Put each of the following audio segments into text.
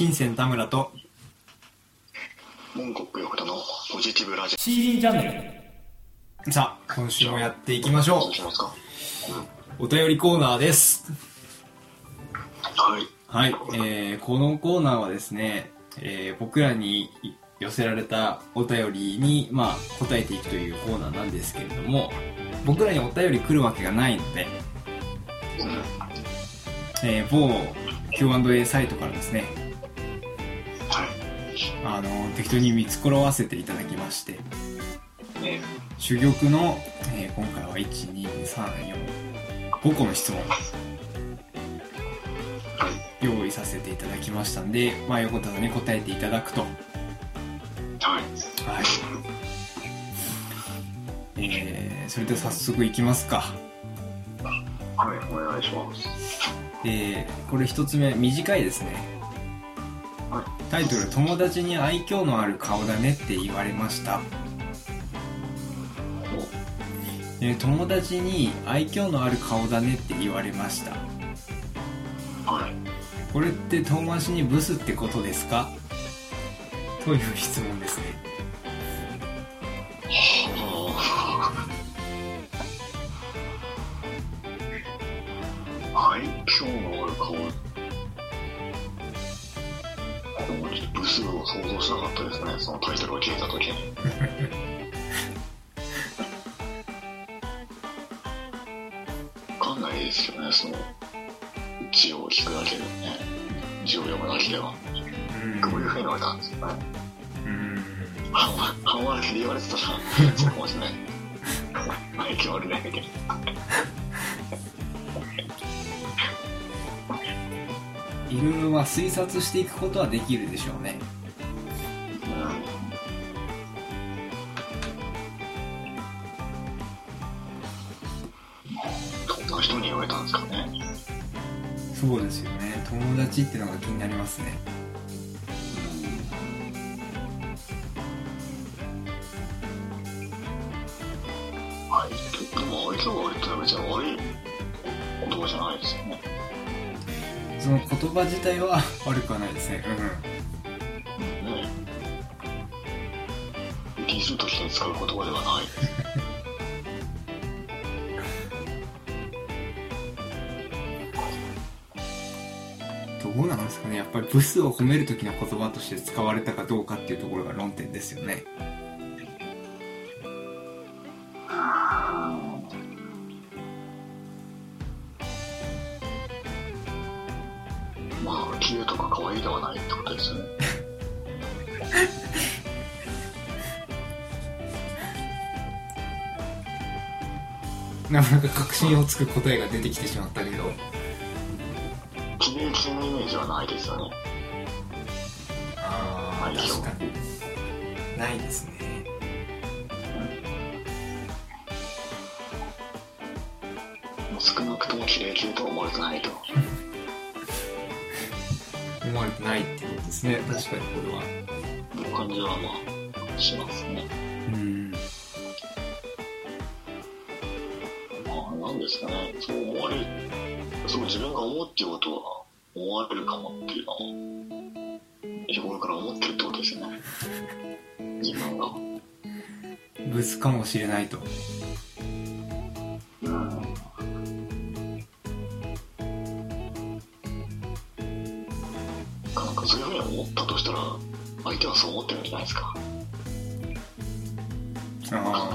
新鮮田村とモンコック横田のポジティブラジ CD チャンネル。さあ今週もやっていきましょオしますか。うお便りコーナーです。はい。はい、えー、このコーナーはですね、えー、僕らに寄せられたお便りに、まあ、答えていくというコーナーなんですけれども僕らにお便り来るわけがないので、うん。えー、某 Q&A サイトからですねはいあの適当に見繕わせていただきましてね。珠玉の、えー今回は12345個の質問はい。用意させていただきましたんで、まあ、横田さんに答えていただくと。はい。はい。えー、それでは早速いきますか。はいお願いします。えー、これ一つ目短いですね。はいタイトル「友達に愛嬌のある顔だね」って言われました、えー友達に愛嬌のある顔だねって言われました。はい。これって遠回しにブスってことですか？という質問ですね。はい今日のある顔ちょっとブスを想像しなかったですね。そのタイトルを聞いた時。にわかんないですよね。その字を聞くだけでね。字を読むだけではうん。どういうふうに言われたんですかね。うん。半分半分だけで言われてたらそうかもしれない。愛 嬌あるねみたいろいろまあ推察していくことはできるでしょうね。うんどんな人に言われたんですかね？そうですよね。友達ってのが気になりますね。はい。でも愛嬌が悪いってのは別に悪い言葉じゃないですよねその言葉自体は 悪くはないですね。ねディスる時に使う言葉ではないうん。どうなん。ですかねやっぱりブスを褒める時の言葉として使われたかどうかっていうところが論点ですよね麗とか可愛いではないってことですね。なかなか確信をつく答えが出てきてしまったけど。綺麗系のイメージはないですよね。ああ確かに。ないですね。少なくとも綺麗系とは思われてないと思われてないっていうことですね。確かにこれは。いう感じはまあしますね。うん。まあなんですかね。そう思われる。そう自分が思うっていうことは思われるかもっていうのは日頃から思ってるってことですよね。自分が。ブスかもしれないとなんかそういうふうに思ったとしたら相手はそう思ってるんじゃないですか。あ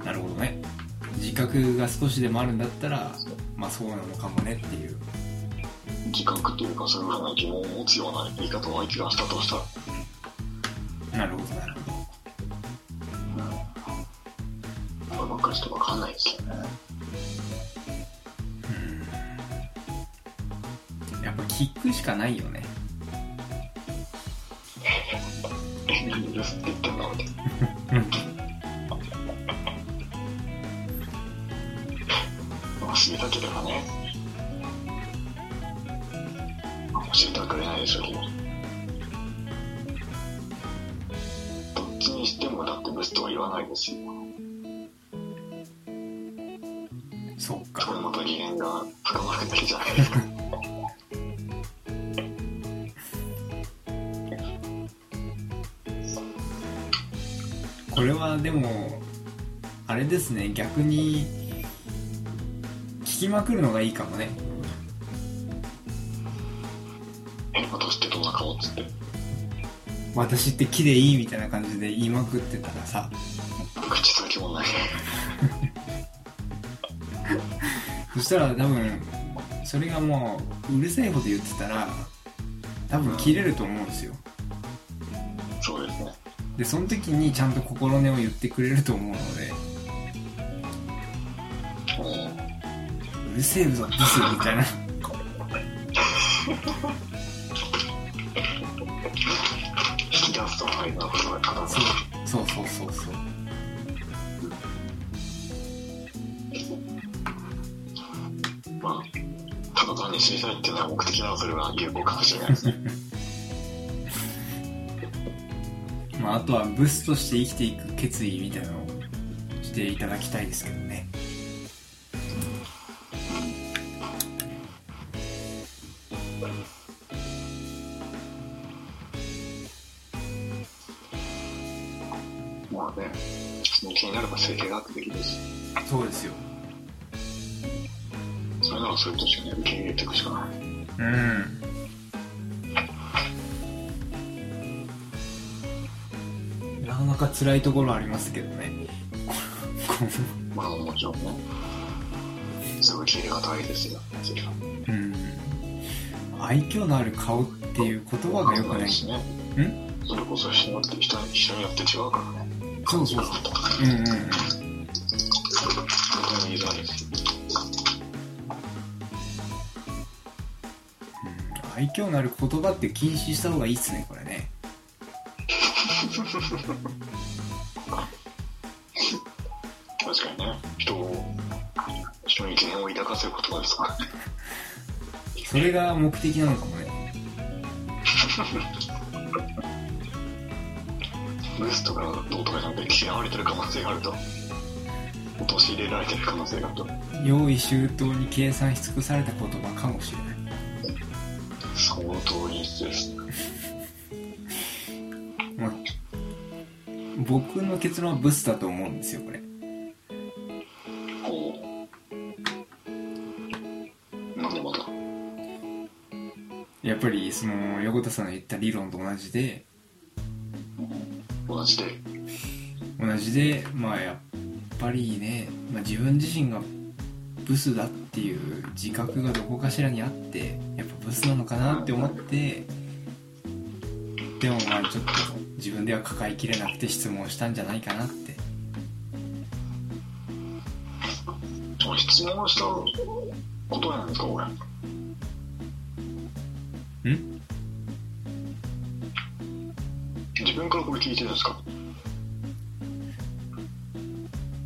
あなるほどね。自覚が少しでもあるんだったらまあそうなのかもねっていう。自覚というかそういうふうな疑問を持つような言い方を相手がしたとしたら。なるほどなるほど。こればっかりしてわかんないですよね。やっぱ聞くしかないよねえ何ですって言ってん。だってまあ知りたければね教えてはくれないでしょうどっちにしてもだってブスとは言わないですよそっかそれまた疑念が深まるだけじゃないですかこれはでもあれですね逆に聞きまくるのがいいかもね。え私ってどんな顔っつって。私って木でいいみたいな感じで言いまくってたらさ。口先もない。そしたら多分それがもううるさいこと言ってたら多分切れると思うんですよ。そうですねでその時にちゃんと心根を言ってくれると思うので。うるせえぞブスみたいな。引き出すとはいなそうそうそうそうそう。まあただ単に知りたいっていうのは目的ならそれは有効かもしれないですね まああとはブスとして生きていく決意みたいなのをしていただきたいですけどね。まあねになれば整できるし。そうですよ。それならそれとしてね受け入れていくしかない。うんか辛いところありますけどね。こまあもちろんね。すぐ切りがたいですよ。うん。愛嬌のある顔っていう言葉がよくない。しね。ん？それこそ人によって人に人によって違うからね。そうそうそう。うんうんうん。愛嬌のある言葉って禁止した方がいいっすねこれね 確かにね。人を人に疑念を抱かせる言葉ですか。らねそれが目的なのかもね。ブスとかどうとかじゃなくて嫌われてる可能性があると。陥れられてる可能性があると。用意周到に計算し尽くされた言葉かもしれない。相当いいです。ねまあ僕の結論はブスだと思うんですよこれっぱりその横田さんの言った理論と同じで。同じで。同じでまあやっぱりね、まあ、自分自身がブスだっていう自覚がどこかしらにあってやっぱブスなのかなって思ってでもまあちょっと自分では抱えきれなくて質問したんじゃないかなって。質問したことなんですかこれん？自分からこれ聞いてるんですか？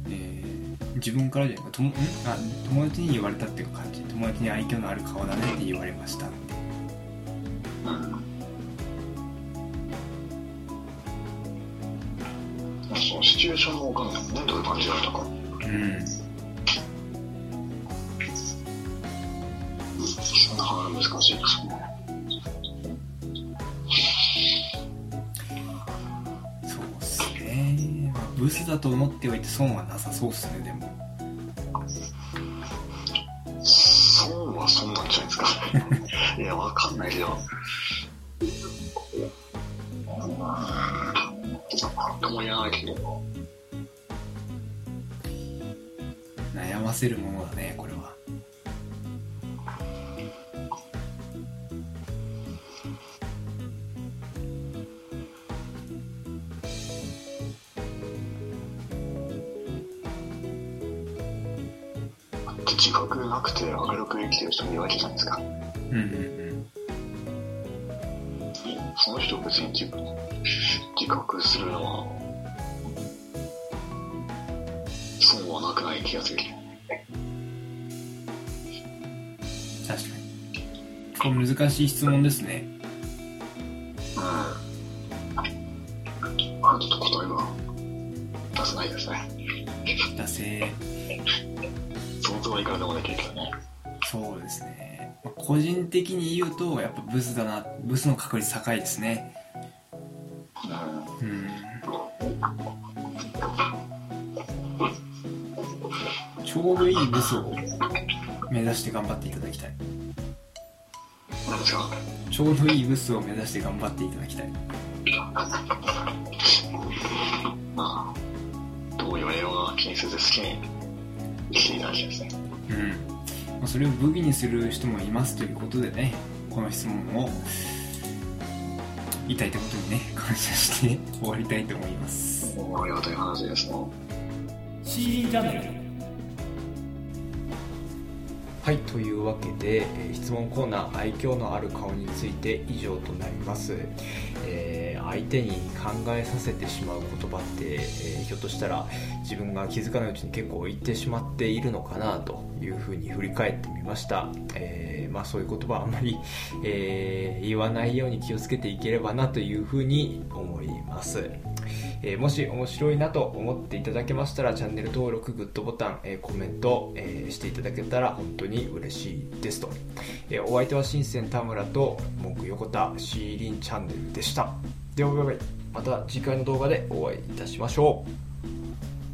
えー自分からじゃないか。ともん？あ友達に言われたっていう感じ。友達に愛嬌のある顔だねって言われました。うん。そのシチュエーションもわかんないもんねどういう感じだったか。うん。そんな話難しいですねね、まあブスだと思っておいて損はなさそうっすねでも。損は損なんじゃないですか。いやわかんないけどなんともないけど悩ませるものだねこれは自覚なくて明るく生きてる人もいるわけじゃないですか。うん。うんうんその人を別に自分自覚するのは損はなくない気がする確かに。これ難しい質問ですね個人的に言うとやっぱブスだなブスの確率高いですね。うん。ちょうどいいブスを目指して頑張っていただきたい。ちょうどいいブスを目指して頑張っていただきたい。まあどう言われようが気にせず好きに生きていただきたいですね。うん。まあそれを武器にする人もいますということでねこの質問をいただいたことにね感謝して終わりたいと思います。ありがたい話ですね CD チャンネル。はいというわけで、えー質問コーナー愛嬌のある顔について以上となります、えー相手に考えさせてしまう言葉って、えーひょっとしたら自分が気づかないうちに結構言ってしまっているのかなというふうに振り返ってみました、えーまあ、そういう言葉はあんまり、えー言わないように気をつけていければなというふうに思います。えもし面白いなと思っていただけましたらチャンネル登録グッドボタン、えーコメント、えーしていただけたら本当に嬉しいですと、えお相手は新鮮田村と木横田シーリンチャンネルでした。ではバイバイ。また次回の動画でお会いいたしましょう。